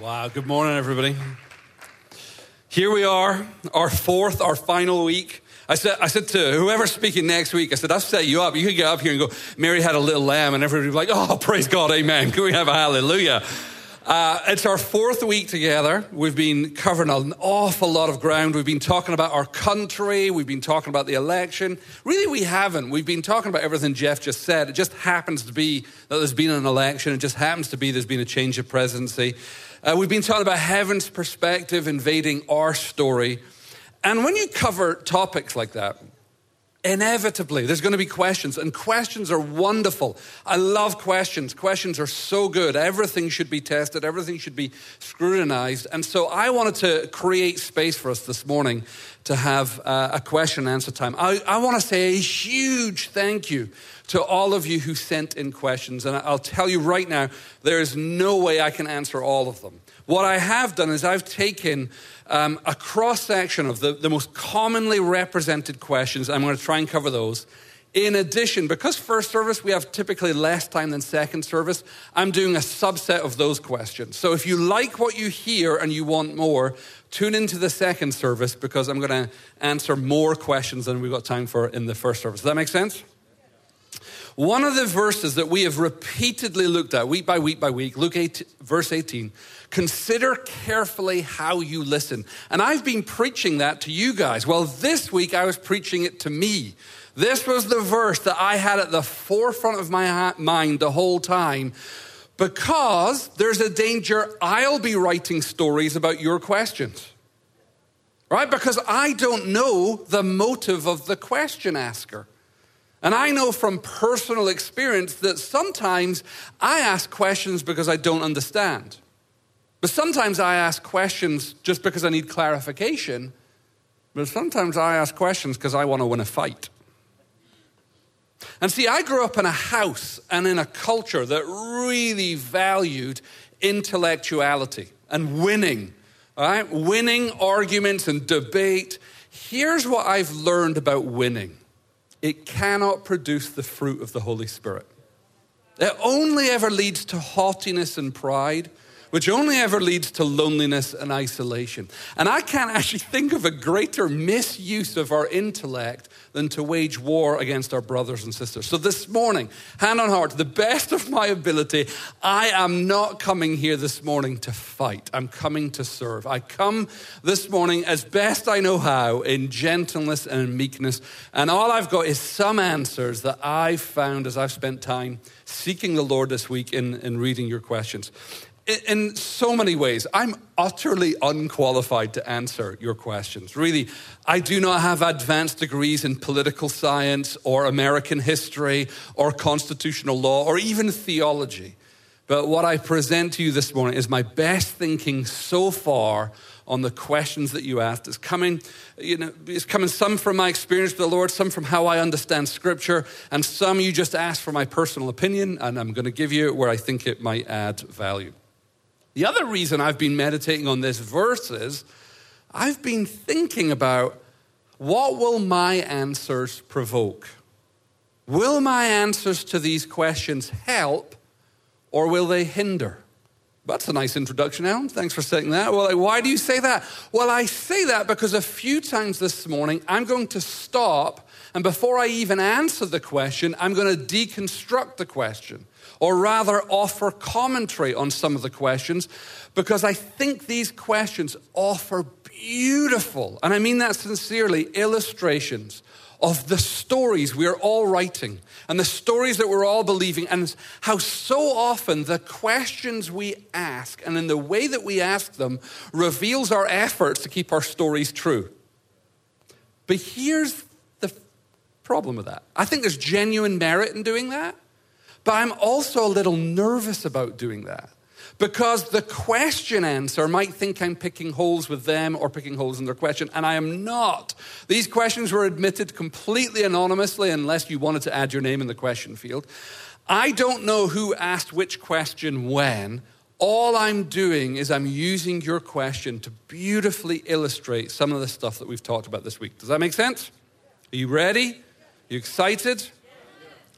Wow, good morning, everybody. Here we are, our fourth, our final week. I said, I said to whoever's speaking next week, I said, I'll set you up. You can get up here and go, Mary had a little lamb, and everybody like, oh, praise God, amen. Can we have a hallelujah? Uh, it's our fourth week together. We've been covering an awful lot of ground. We've been talking about our country. We've been talking about the election. Really, we haven't. We've been talking about everything Jeff just said. It just happens to be that there's been an election. It just happens to be there's been a change of presidency. Uh, we've been talking about heaven's perspective invading our story. And when you cover topics like that, Inevitably, there's going to be questions, and questions are wonderful. I love questions. Questions are so good. Everything should be tested, everything should be scrutinized. And so I wanted to create space for us this morning to have uh, a question and answer time. I, I want to say a huge thank you to all of you who sent in questions. And I'll tell you right now, there is no way I can answer all of them. What I have done is I've taken um, a cross section of the, the most commonly represented questions. I'm going to try and cover those. In addition, because first service we have typically less time than second service, I'm doing a subset of those questions. So if you like what you hear and you want more, tune into the second service because I'm going to answer more questions than we've got time for in the first service. Does that make sense? One of the verses that we have repeatedly looked at week by week by week, Luke 8, verse 18, Consider carefully how you listen. And I've been preaching that to you guys. Well, this week I was preaching it to me. This was the verse that I had at the forefront of my mind the whole time because there's a danger I'll be writing stories about your questions. Right? Because I don't know the motive of the question asker. And I know from personal experience that sometimes I ask questions because I don't understand. But sometimes I ask questions just because I need clarification. But sometimes I ask questions because I want to win a fight. And see, I grew up in a house and in a culture that really valued intellectuality and winning, all right? Winning arguments and debate. Here's what I've learned about winning it cannot produce the fruit of the Holy Spirit. It only ever leads to haughtiness and pride which only ever leads to loneliness and isolation. And I can't actually think of a greater misuse of our intellect than to wage war against our brothers and sisters. So this morning, hand on heart, the best of my ability, I am not coming here this morning to fight. I'm coming to serve. I come this morning as best I know how in gentleness and meekness. And all I've got is some answers that I've found as I've spent time seeking the Lord this week in, in reading your questions in so many ways, I'm utterly unqualified to answer your questions. Really, I do not have advanced degrees in political science or American history or constitutional law or even theology. But what I present to you this morning is my best thinking so far on the questions that you asked. It's coming, you know, it's coming some from my experience with the Lord, some from how I understand Scripture, and some you just asked for my personal opinion, and I'm going to give you where I think it might add value. The other reason I've been meditating on this verse is I've been thinking about what will my answers provoke? Will my answers to these questions help or will they hinder? That's a nice introduction, Alyn. Thanks for saying that. Well, why do you say that? Well, I say that because a few times this morning I'm going to stop, and before I even answer the question, I'm going to deconstruct the question or rather offer commentary on some of the questions, because I think these questions offer beautiful, and I mean that sincerely, illustrations of the stories we're all writing and the stories that we're all believing, and how so often the questions we ask and in the way that we ask them reveals our efforts to keep our stories true. But here's problem with that I think there's genuine merit in doing that. But I'm also a little nervous about doing that because the question answer might think I'm picking holes with them or picking holes in their question, and I am not. These questions were admitted completely anonymously unless you wanted to add your name in the question field. I don't know who asked which question when. All I'm doing is I'm using your question to beautifully illustrate some of the stuff that we've talked about this week. Does that make sense? Are you ready? You excited?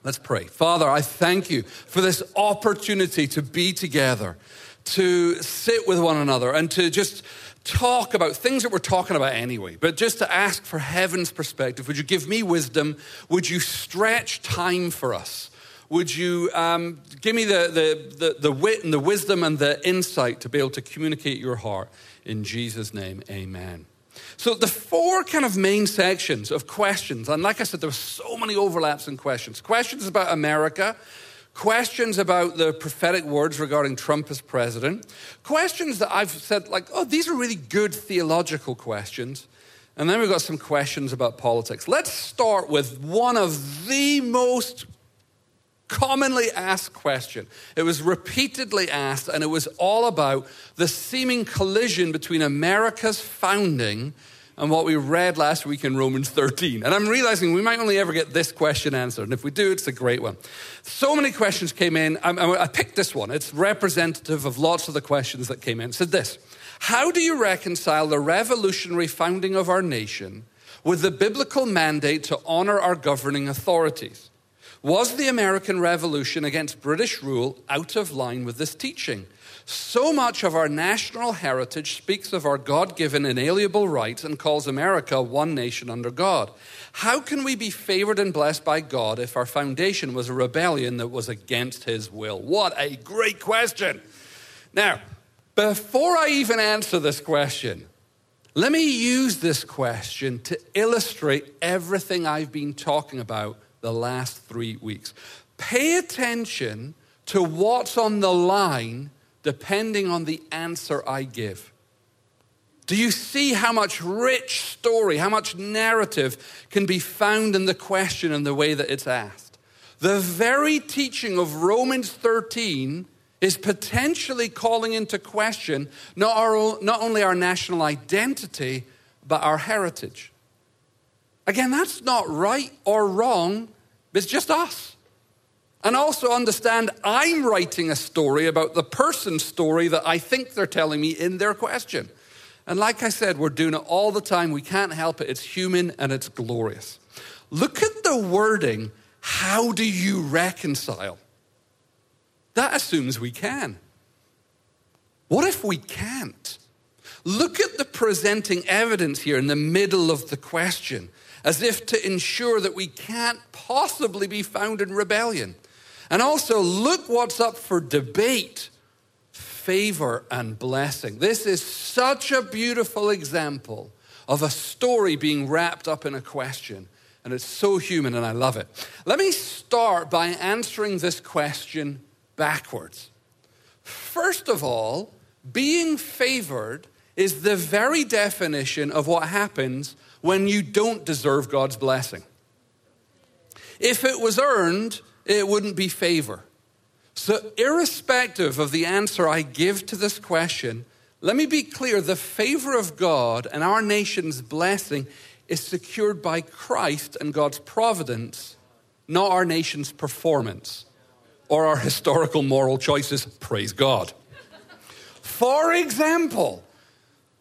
Let's pray. Father, I thank you for this opportunity to be together, to sit with one another and to just talk about things that we're talking about anyway, but just to ask for heaven's perspective. Would you give me wisdom? Would you stretch time for us? Would you um, give me the, the, the, the wit and the wisdom and the insight to be able to communicate your heart? In Jesus' name, amen. So, the four kind of main sections of questions, and like I said, there were so many overlaps in questions. Questions about America, questions about the prophetic words regarding Trump as president, questions that I've said, like, oh, these are really good theological questions. And then we've got some questions about politics. Let's start with one of the most commonly asked question. It was repeatedly asked, and it was all about the seeming collision between America's founding and what we read last week in Romans 13. And I'm realizing we might only ever get this question answered. And if we do, it's a great one. So many questions came in. I, picked this one. It's representative of lots of the questions that came in. It said this How do you reconcile the revolutionary founding of our nation with the biblical mandate to honor our governing authorities? Was the American Revolution against British rule out of line with this teaching? So much of our national heritage speaks of our God given inalienable rights and calls America one nation under God. How can we be favored and blessed by God if our foundation was a rebellion that was against his will? What a great question. Now, before I even answer this question, let me use this question to illustrate everything I've been talking about the last three weeks. Pay attention to what's on the line depending on the answer I give. Do you see how much rich story, how much narrative can be found in the question and the way that it's asked? The very teaching of Romans 13 is potentially calling into question not, our, not only our national identity, but our heritage. Again, that's not right or wrong, it's just us. And also understand I'm writing a story about the person's story that I think they're telling me in their question. And like I said, we're doing it all the time. We can't help it. It's human and it's glorious. Look at the wording how do you reconcile? That assumes we can. What if we can't? Look at the presenting evidence here in the middle of the question, as if to ensure that we can't possibly be found in rebellion. And also, look what's up for debate favor and blessing. This is such a beautiful example of a story being wrapped up in a question. And it's so human, and I love it. Let me start by answering this question backwards. First of all, being favored is the very definition of what happens when you don't deserve God's blessing. If it was earned, it wouldn't be favor. So, irrespective of the answer I give to this question, let me be clear the favor of God and our nation's blessing is secured by Christ and God's providence, not our nation's performance or our historical moral choices. Praise God. For example,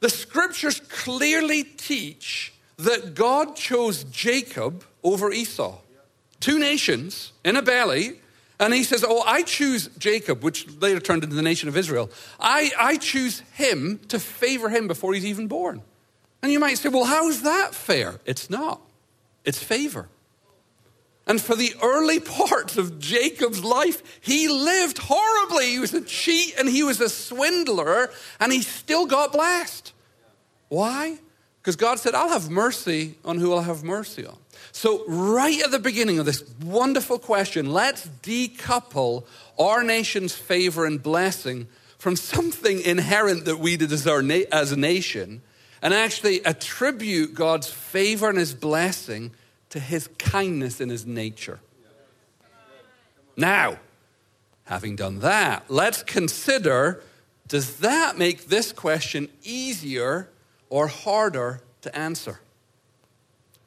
the scriptures clearly teach that God chose Jacob over Esau two nations in a belly. And he says, Oh, I choose Jacob, which later turned into the nation of Israel. I, I choose him to favor him before he's even born. And you might say, Well, how is that fair? It's not, it's favor. And for the early parts of Jacob's life, he lived horribly. He was a cheat and he was a swindler, and he still got blessed. Why? Because God said, I'll have mercy on who I'll have mercy on. So, right at the beginning of this wonderful question, let's decouple our nation's favor and blessing from something inherent that we did as, our na- as a nation and actually attribute God's favor and his blessing to his kindness and his nature. Now, having done that, let's consider does that make this question easier or harder to answer?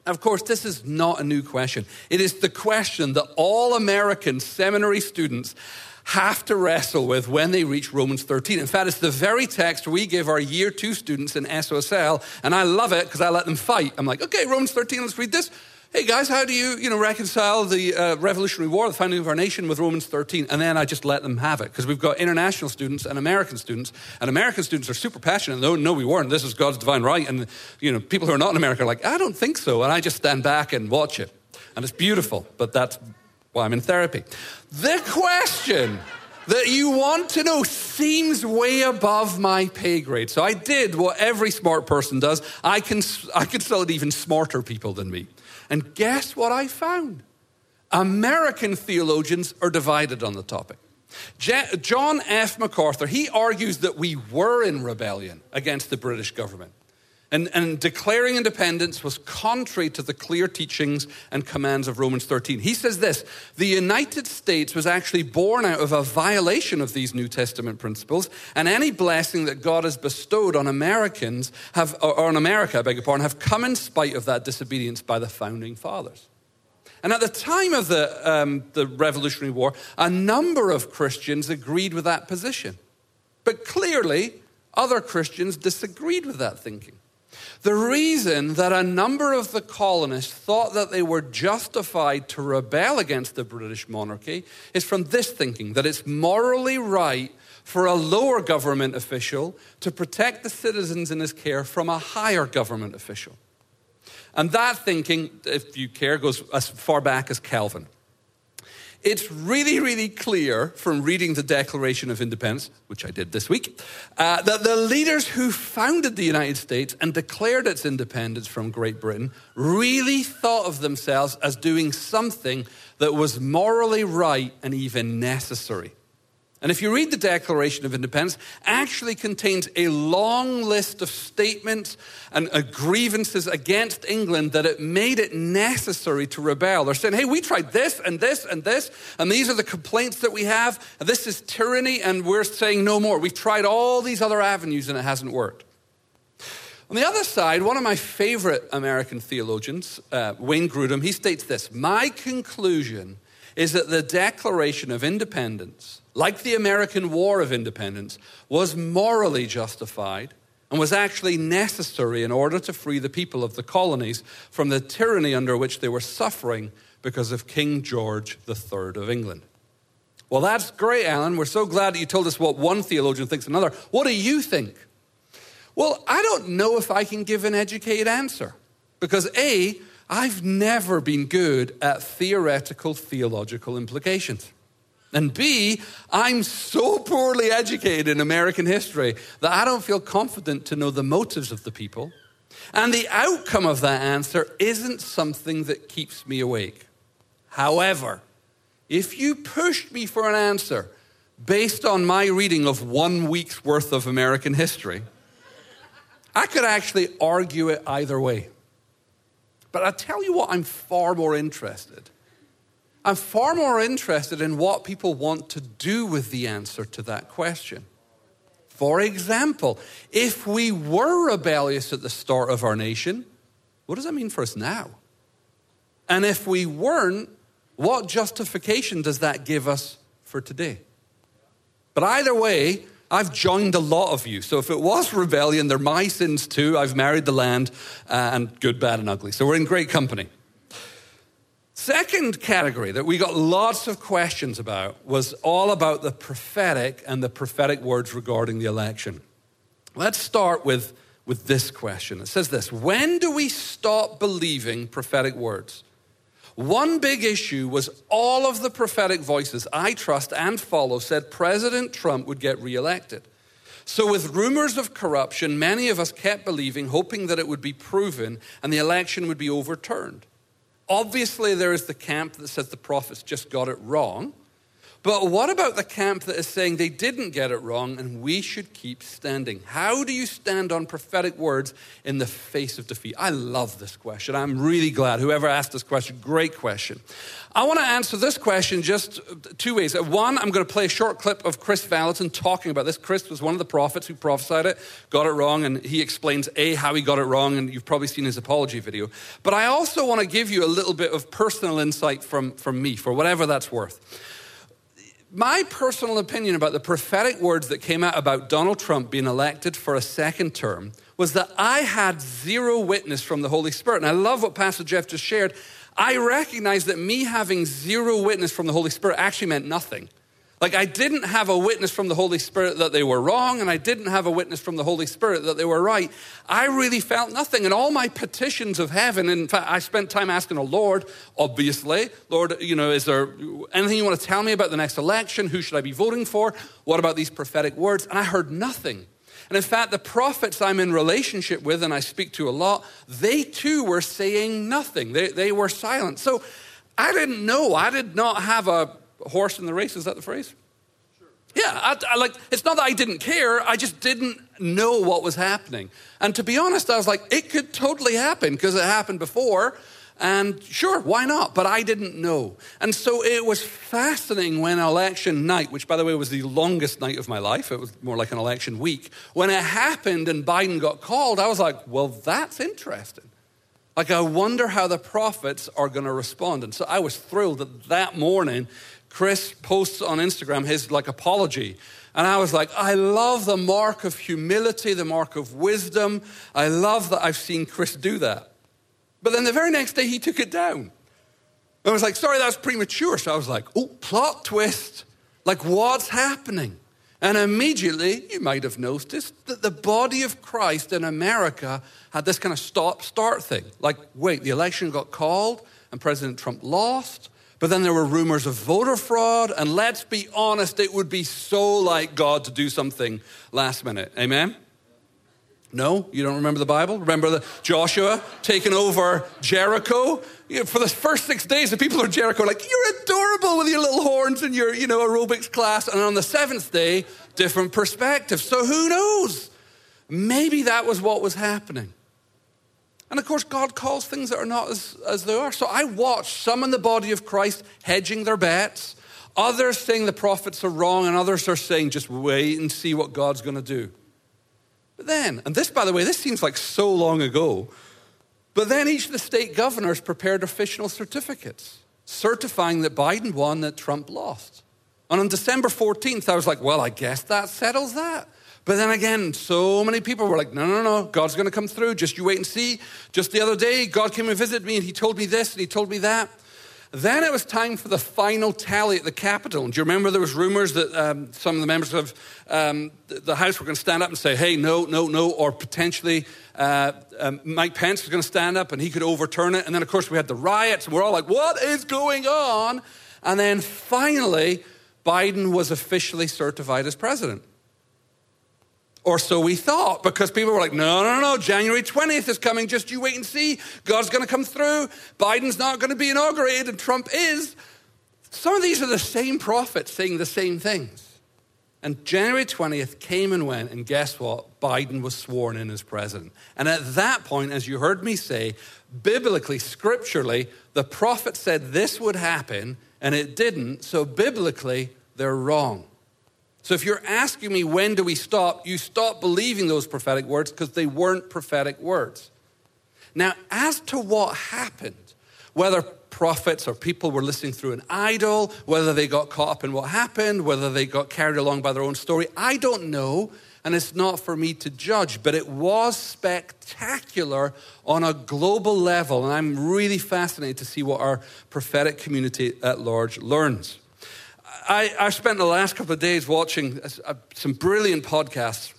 Of course, this is not a new question. It is the question that all American seminary students have to wrestle with when they reach Romans 13. In fact, it's the very text we give our year two students in SOSL, and I love it because I let them fight. I'm like, okay, Romans 13, let's read this. Hey guys, how do you, you know, reconcile the uh, Revolutionary War, the founding of our nation, with Romans 13? And then I just let them have it because we've got international students and American students, and American students are super passionate. No, no, we weren't. This is God's divine right. And you know, people who are not in America are like, I don't think so. And I just stand back and watch it, and it's beautiful. But that's why I'm in therapy. The question that you want to know seems way above my pay grade. So I did what every smart person does. I, can, I consulted even smarter people than me. And guess what I found? American theologians are divided on the topic. John F. MacArthur, he argues that we were in rebellion against the British government. And, and, declaring independence was contrary to the clear teachings and commands of Romans 13. He says this the United States was actually born out of a violation of these New Testament principles, and any blessing that God has bestowed on Americans have, or on America, I beg your pardon, have come in spite of that disobedience by the founding fathers. And at the time of the, um, the Revolutionary War, a number of Christians agreed with that position. But clearly, other Christians disagreed with that thinking. The reason that a number of the colonists thought that they were justified to rebel against the British monarchy is from this thinking that it's morally right for a lower government official to protect the citizens in his care from a higher government official. And that thinking, if you care, goes as far back as Calvin. It's really, really clear from reading the Declaration of Independence, which I did this week, uh, that the leaders who founded the United States and declared its independence from Great Britain really thought of themselves as doing something that was morally right and even necessary. And if you read the Declaration of Independence, it actually contains a long list of statements and uh, grievances against England that it made it necessary to rebel. They're saying, hey, we tried this and this and this, and these are the complaints that we have. This is tyranny, and we're saying no more. We've tried all these other avenues, and it hasn't worked. On the other side, one of my favorite American theologians, uh, Wayne Grudem, he states this My conclusion is that the Declaration of Independence like the American War of Independence, was morally justified and was actually necessary in order to free the people of the colonies from the tyranny under which they were suffering because of King George III of England. Well, that's great, Alyn. We're so glad that you told us what one theologian thinks another. What do you think? Well, I don't know if I can give an educated answer because A, I've never been good at theoretical theological implications. And B, I'm so poorly educated in American history that I don't feel confident to know the motives of the people. And the outcome of that answer isn't something that keeps me awake. However, if you pushed me for an answer based on my reading of one week's worth of American history, I could actually argue it either way. But I tell you what, I'm far more interested I'm far more interested in what people want to do with the answer to that question. For example, if we were rebellious at the start of our nation, what does that mean for us now? And if we weren't, what justification does that give us for today? But either way, I've joined a lot of you. So if it was rebellion, they're my sins too. I've married the land uh, and good, bad, and ugly. So we're in great company. Second category that we got lots of questions about was all about the prophetic and the prophetic words regarding the election. Let's start with, with this question. It says this When do we stop believing prophetic words? One big issue was all of the prophetic voices I trust and follow said President Trump would get reelected. So, with rumors of corruption, many of us kept believing, hoping that it would be proven and the election would be overturned. Obviously, there is the camp that says the prophets just got it wrong. But what about the camp that is saying they didn't get it wrong and we should keep standing? How do you stand on prophetic words in the face of defeat? I love this question. I'm really glad whoever asked this question, great question. I want to answer this question just two ways. One, I'm going to play a short clip of Kris Vallotton talking about this. Chris was one of the prophets who prophesied it, got it wrong, and he explains A, how he got it wrong, and you've probably seen his apology video. But I also want to give you a little bit of personal insight from, from me, for whatever that's worth my personal opinion about the prophetic words that came out about Donald Trump being elected for a second term was that I had zero witness from the Holy Spirit. And I love what Pastor Jeff just shared. I recognized that me having zero witness from the Holy Spirit actually meant nothing. Like, I didn't have a witness from the Holy Spirit that they were wrong, and I didn't have a witness from the Holy Spirit that they were right. I really felt nothing. And all my petitions of heaven, in fact, I spent time asking the Lord, obviously, Lord, you know, is there anything you want to tell me about the next election? Who should I be voting for? What about these prophetic words? And I heard nothing. And in fact, the prophets I'm in relationship with and I speak to a lot, they too were saying nothing. They, they were silent. So I didn't know. I did not have a horse in the race. Is that the phrase? Sure. Yeah, I, I, like it's not that I didn't care. I just didn't know what was happening. And to be honest, I was like, it could totally happen because it happened before. And sure, why not? But I didn't know. And so it was fascinating when election night, which by the way was the longest night of my life, it was more like an election week, when it happened and Biden got called, I was like, well, that's interesting. Like, I wonder how the prophets are going to respond. And so I was thrilled that that morning, Kris posts on Instagram his like apology. And I was like, I love the mark of humility, the mark of wisdom. I love that I've seen Kris do that. But then the very next day, he took it down. I was like, sorry, that was premature. So I was like, oh, plot twist. Like, what's happening? And immediately, you might have noticed that the body of Christ in America had this kind of stop start thing. Like, wait, the election got called and President Trump lost, but then there were rumors of voter fraud. And let's be honest, it would be so like God to do something last minute. Amen? No, you don't remember the Bible? Remember the Joshua taking over Jericho? You know, for the first six days, the people of Jericho are like, You're adorable with your little horns and your you know, aerobics class. And on the seventh day, different perspective. So who knows? Maybe that was what was happening. And of course, God calls things that are not as, as they are. So I watched some in the body of Christ hedging their bets, others saying the prophets are wrong, and others are saying, just wait and see what God's going to do. But then, and this, by the way, this seems like so long ago, but then each of the state governors prepared official certificates certifying that Biden won, that Trump lost. And on December 14th, I was like, well, I guess that settles that. But then again, so many people were like, no, no, no, God's going to come through. Just you wait and see. Just the other day, God came and visited me and he told me this and he told me that. Then it was time for the final tally at the Capitol. And do you remember there was rumors that um, some of the members of um, the House were going to stand up and say, hey, no, no, no, or potentially uh, um, Mike Pence was going to stand up and he could overturn it. And then, of course, we had the riots, and we're all like, what is going on? And then finally, Biden was officially certified as president. Or so we thought, because people were like, no, no, no, January 20th is coming, just you wait and see. God's going to come through. Biden's not going to be inaugurated, and Trump is. Some of these are the same prophets saying the same things. And January 20th came and went, and guess what? Biden was sworn in as president. And at that point, as you heard me say, biblically, scripturally, the prophet said this would happen, and it didn't. So biblically, they're wrong. So if you're asking me when do we stop, you stop believing those prophetic words because they weren't prophetic words. Now, as to what happened, whether prophets or people were listening through an idol, whether they got caught up in what happened, whether they got carried along by their own story, I don't know, and it's not for me to judge, but it was spectacular on a global level, and I'm really fascinated to see what our prophetic community at large learns. I, I spent the last couple of days watching some brilliant podcasts.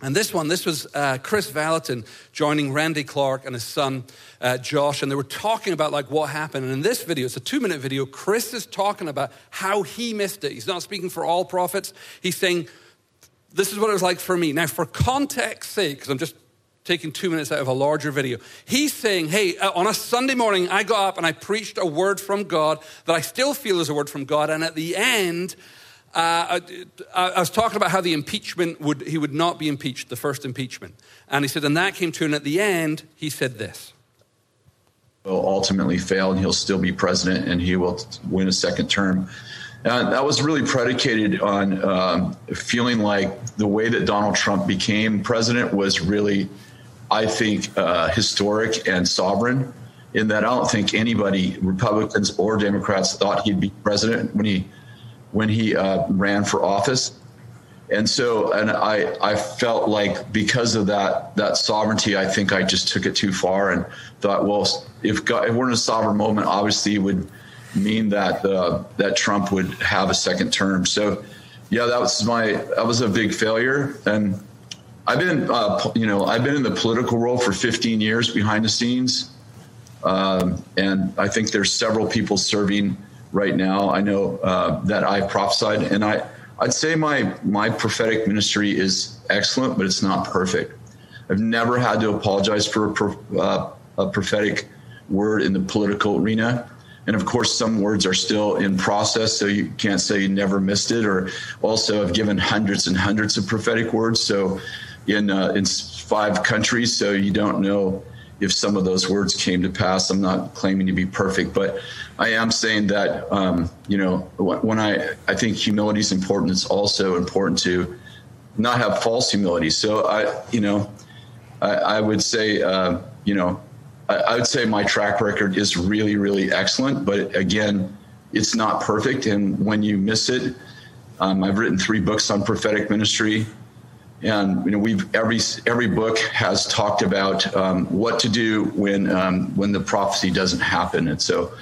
And this one, this was uh, Kris Vallotton joining Randy Clark and his son uh, Josh, and they were talking about like what happened. And in this video, it's a two-minute video. Kris is talking about how he missed it. He's not speaking for all prophets. He's saying, "This is what it was like for me." Now, for context sake, because I'm just taking two minutes out of a larger video. He's saying, Hey, uh, on a Sunday morning, I got up and I preached a word from God that I still feel is a word from God. And at the end, uh, I, I, was talking about how the impeachment would, he would not be impeached, the first impeachment. And he said, and that came to, and at the end, he said this. Will ultimately fail and he'll still be president and he will win a second term. And that was really predicated on um, feeling like the way that Donald Trump became president was really I think, uh, historic and sovereign in that I don't think anybody, Republicans or Democrats, thought he'd be president when he when he uh, ran for office. and so and I I felt like because of that that sovereignty, I think I just took it too far and thought, well, if God, if we're in a sovereign moment, obviously it would mean that uh, that Trump would have a second term. So yeah, that was my that was a big failure and. I've been, uh, you know, I've been in the political world for 15 years behind the scenes, um, and I think there's several people serving right now. I know uh, that I prophesied, and I, I'd say my my prophetic ministry is excellent, but it's not perfect. I've never had to apologize for a, uh, a prophetic word in the political arena. And of course, some words are still in process, so you can't say you never missed it. Or also, I've given hundreds and hundreds of prophetic words, so in uh, in five countries, so you don't know if some of those words came to pass. I'm not claiming to be perfect, but I am saying that um, you know when I I think humility is important. It's also important to not have false humility. So I you know I, I would say uh, you know I, I would say my track record is really really excellent, but again it's not perfect, and when you miss it. Um, I've written three books on prophetic ministry and you know we've every every book has talked about um, what to do when um, when the prophecy doesn't happen. And so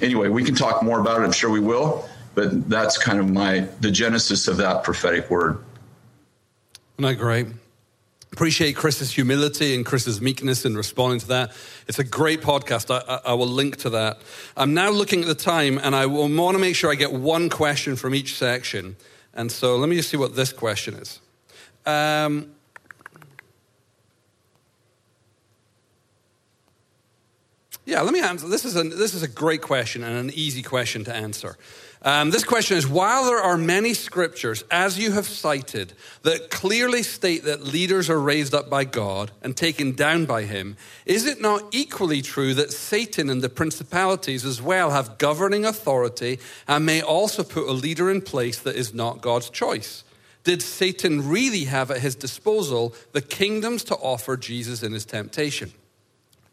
anyway we can talk more about it. I'm sure we will. But that's kind of my the genesis of that prophetic word. Not great? Appreciate Kris's humility and Kris's meekness in responding to that. It's a great podcast. I, I, will link to that. I'm now looking at the time and i want to make sure i get one question from each section. And so let me just see what this question is um, yeah, let me answer. This is, a, this is a great question and an easy question to answer. Um, this question is While there are many scriptures, as you have cited, that clearly state that leaders are raised up by God and taken down by Him, is it not equally true that Satan and the principalities as well have governing authority and may also put a leader in place that is not God's choice? Did Satan really have at his disposal the kingdoms to offer Jesus in his temptation?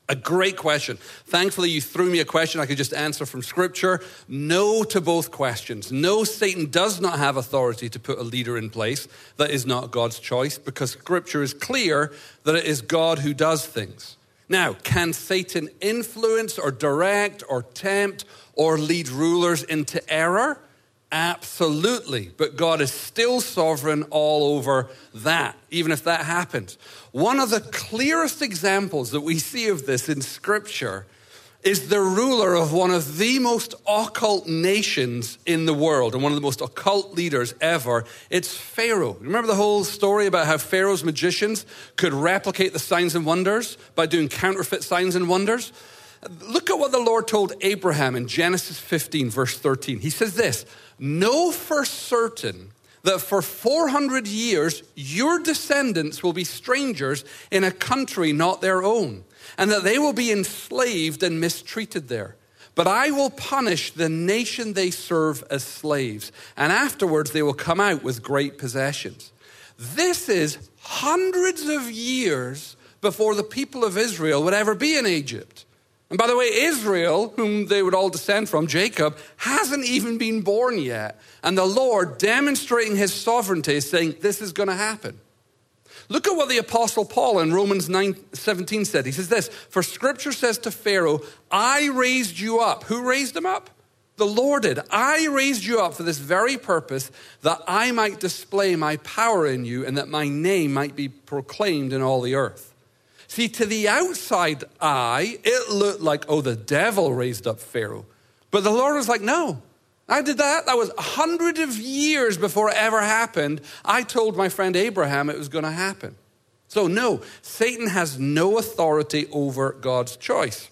A great question. Thankfully, you threw me a question I could just answer from Scripture. No to both questions. No, Satan does not have authority to put a leader in place that is not God's choice because Scripture is clear that it is God who does things. Now, can Satan influence or direct or tempt or lead rulers into error? Absolutely. But God is still sovereign all over that, even if that happens. One of the clearest examples that we see of this in Scripture is the ruler of one of the most occult nations in the world and one of the most occult leaders ever. It's Pharaoh. Remember the whole story about how Pharaoh's magicians could replicate the signs and wonders by doing counterfeit signs and wonders? Look at what the Lord told Abraham in Genesis 15, verse 13. He says this Know for certain that for 400 years your descendants will be strangers in a country not their own, and that they will be enslaved and mistreated there. But I will punish the nation they serve as slaves, and afterwards they will come out with great possessions. This is hundreds of years before the people of Israel would ever be in Egypt. And by the way, Israel, whom they would all descend from, Jacob, hasn't even been born yet. And the Lord, demonstrating his sovereignty, is saying, This is going to happen. Look at what the Apostle Paul in Romans 9 17 said. He says this For scripture says to Pharaoh, I raised you up. Who raised him up? The Lord did. I raised you up for this very purpose, that I might display my power in you and that my name might be proclaimed in all the earth. See, to the outside eye, it looked like, oh, the devil raised up Pharaoh. But the Lord was like, no, I did that. That was a hundred of years before it ever happened. I told my friend Abraham it was going to happen. So, no, Satan has no authority over God's choice.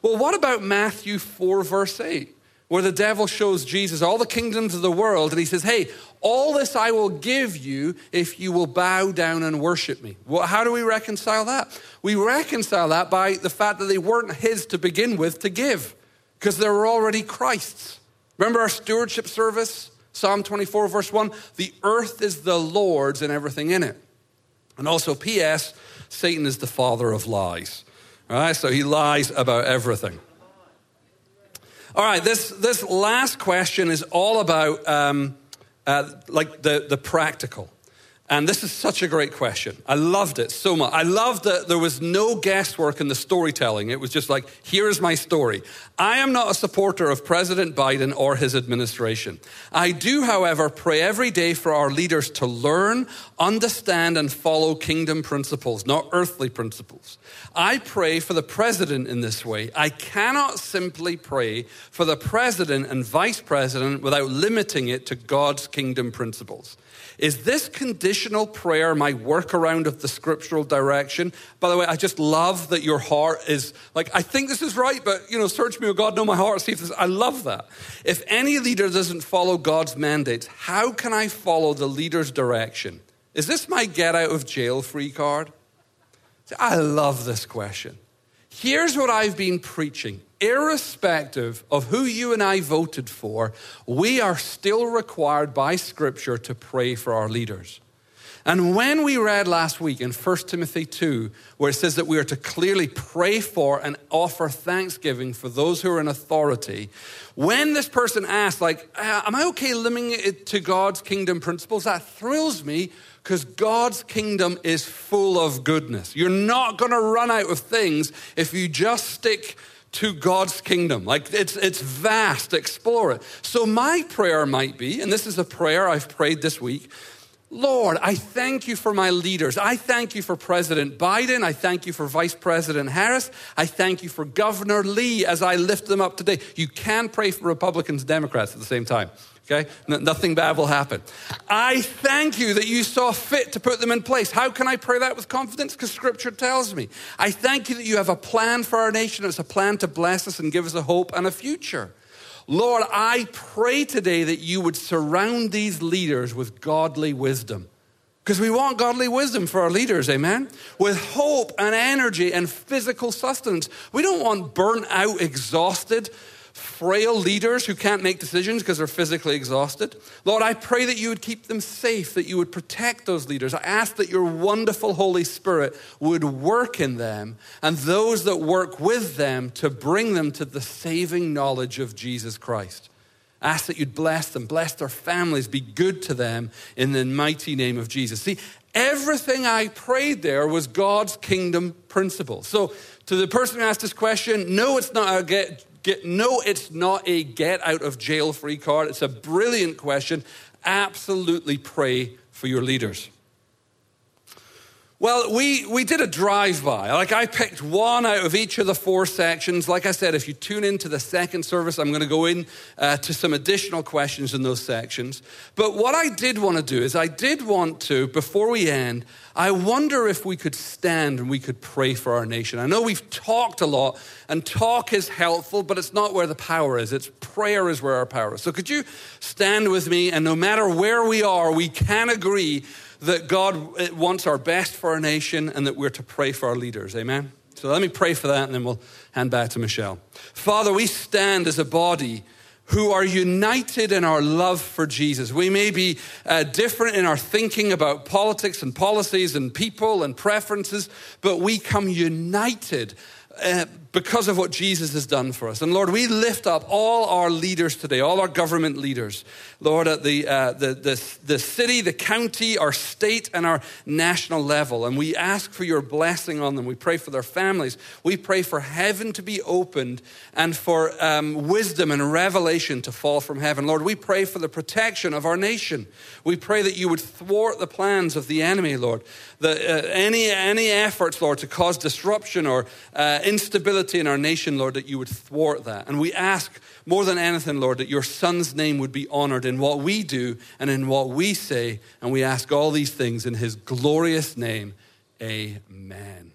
Well, what about Matthew 4, verse 8? where the devil shows Jesus all the kingdoms of the world and he says, Hey, all this I will give you if you will bow down and worship me. Well, how do we reconcile that? We reconcile that by the fact that they weren't his to begin with to give, because they were already Christ's. Remember our stewardship service? Psalm 24, verse 1 The earth is the Lord's and everything in it. And also, P.S., Satan is the father of lies. All right, so he lies about everything. All right, this, this last question is all about um, uh, like the, the practical. And this is such a great question. I loved it so much. I loved that there was no guesswork in the storytelling. It was just like, here is my story. I am not a supporter of President Biden or his administration. I do, however, pray every day for our leaders to learn, understand, and follow kingdom principles, not earthly principles. I pray for the president in this way. I cannot simply pray for the president and vice president without limiting it to God's kingdom principles. Is this conditional prayer my workaround of the scriptural direction? By the way, I just love that your heart is like, I think this is right, but you know, search me, oh God, know my heart, see if this. I love that. If any leader doesn't follow God's mandates, how can I follow the leader's direction? Is this my get out of jail free card? I love this question. Here's what I've been preaching irrespective of who you and I voted for, we are still required by Scripture to pray for our leaders. And when we read last week in 1 Timothy 2, where it says that we are to clearly pray for and offer thanksgiving for those who are in authority, when this person asked, like, uh, am I okay limiting it to God's kingdom principles? That thrills me because God's kingdom is full of goodness. You're not going to run out of things if you just stick to God's kingdom. Like it's, it's vast, explore it. So, my prayer might be, and this is a prayer I've prayed this week Lord, I thank you for my leaders. I thank you for President Biden. I thank you for Vice President Harris. I thank you for Governor Lee as I lift them up today. You can pray for Republicans and Democrats at the same time okay? nothing bad will happen. I thank you that you saw fit to put them in place. How can I pray that with confidence? Because scripture tells me. I thank you that you have a plan for our nation. It's a plan to bless us and give us a hope and a future. Lord, I pray today that you would surround these leaders with godly wisdom. Because we want godly wisdom for our leaders, amen? With hope and energy and physical sustenance. We don't want burnt out, exhausted, frail leaders who can't make decisions because they're physically exhausted. Lord, I pray that you would keep them safe, that you would protect those leaders. I ask that your wonderful Holy Spirit would work in them and those that work with them to bring them to the saving knowledge of Jesus Christ. ask that you'd bless them, bless their families, be good to them in the mighty name of Jesus. See, everything I prayed there was God's kingdom principle. So, to the person who asked this question, no, it's not a get, Get, no, it's not a get out of jail free card. It's a brilliant question. Absolutely pray for your leaders. Well, we, we did a drive by. Like, I picked one out of each of the four sections. Like I said, if you tune into the second service, I'm going to go in uh, to some additional questions in those sections. But what I did want to do is, I did want to, before we end, I wonder if we could stand and we could pray for our nation. I know we've talked a lot, and talk is helpful, but it's not where the power is. It's prayer is where our power is. So, could you stand with me? And no matter where we are, we can agree that God wants our best for our nation and that we're to pray for our leaders. Amen? So let me pray for that and then we'll hand back to Michelle. Father, we stand as a body who are united in our love for Jesus. We may be uh, different in our thinking about politics and policies and people and preferences, but we come united uh, because of what Jesus has done for us. And Lord, we lift up all our leaders today, all our government leaders, Lord, at the, uh, the, the, the city, the county, our state, and our national level. And we ask for your blessing on them. We pray for their families. We pray for heaven to be opened and for um, wisdom and revelation to fall from heaven. Lord, we pray for the protection of our nation. We pray that you would thwart the plans of the enemy, Lord. The, uh, any, any efforts, Lord, to cause disruption or uh, instability in our nation, Lord, that you would thwart that. And we ask more than anything, Lord, that your Son's name would be honored in what we do and in what we say. And we ask all these things in his glorious name. Amen.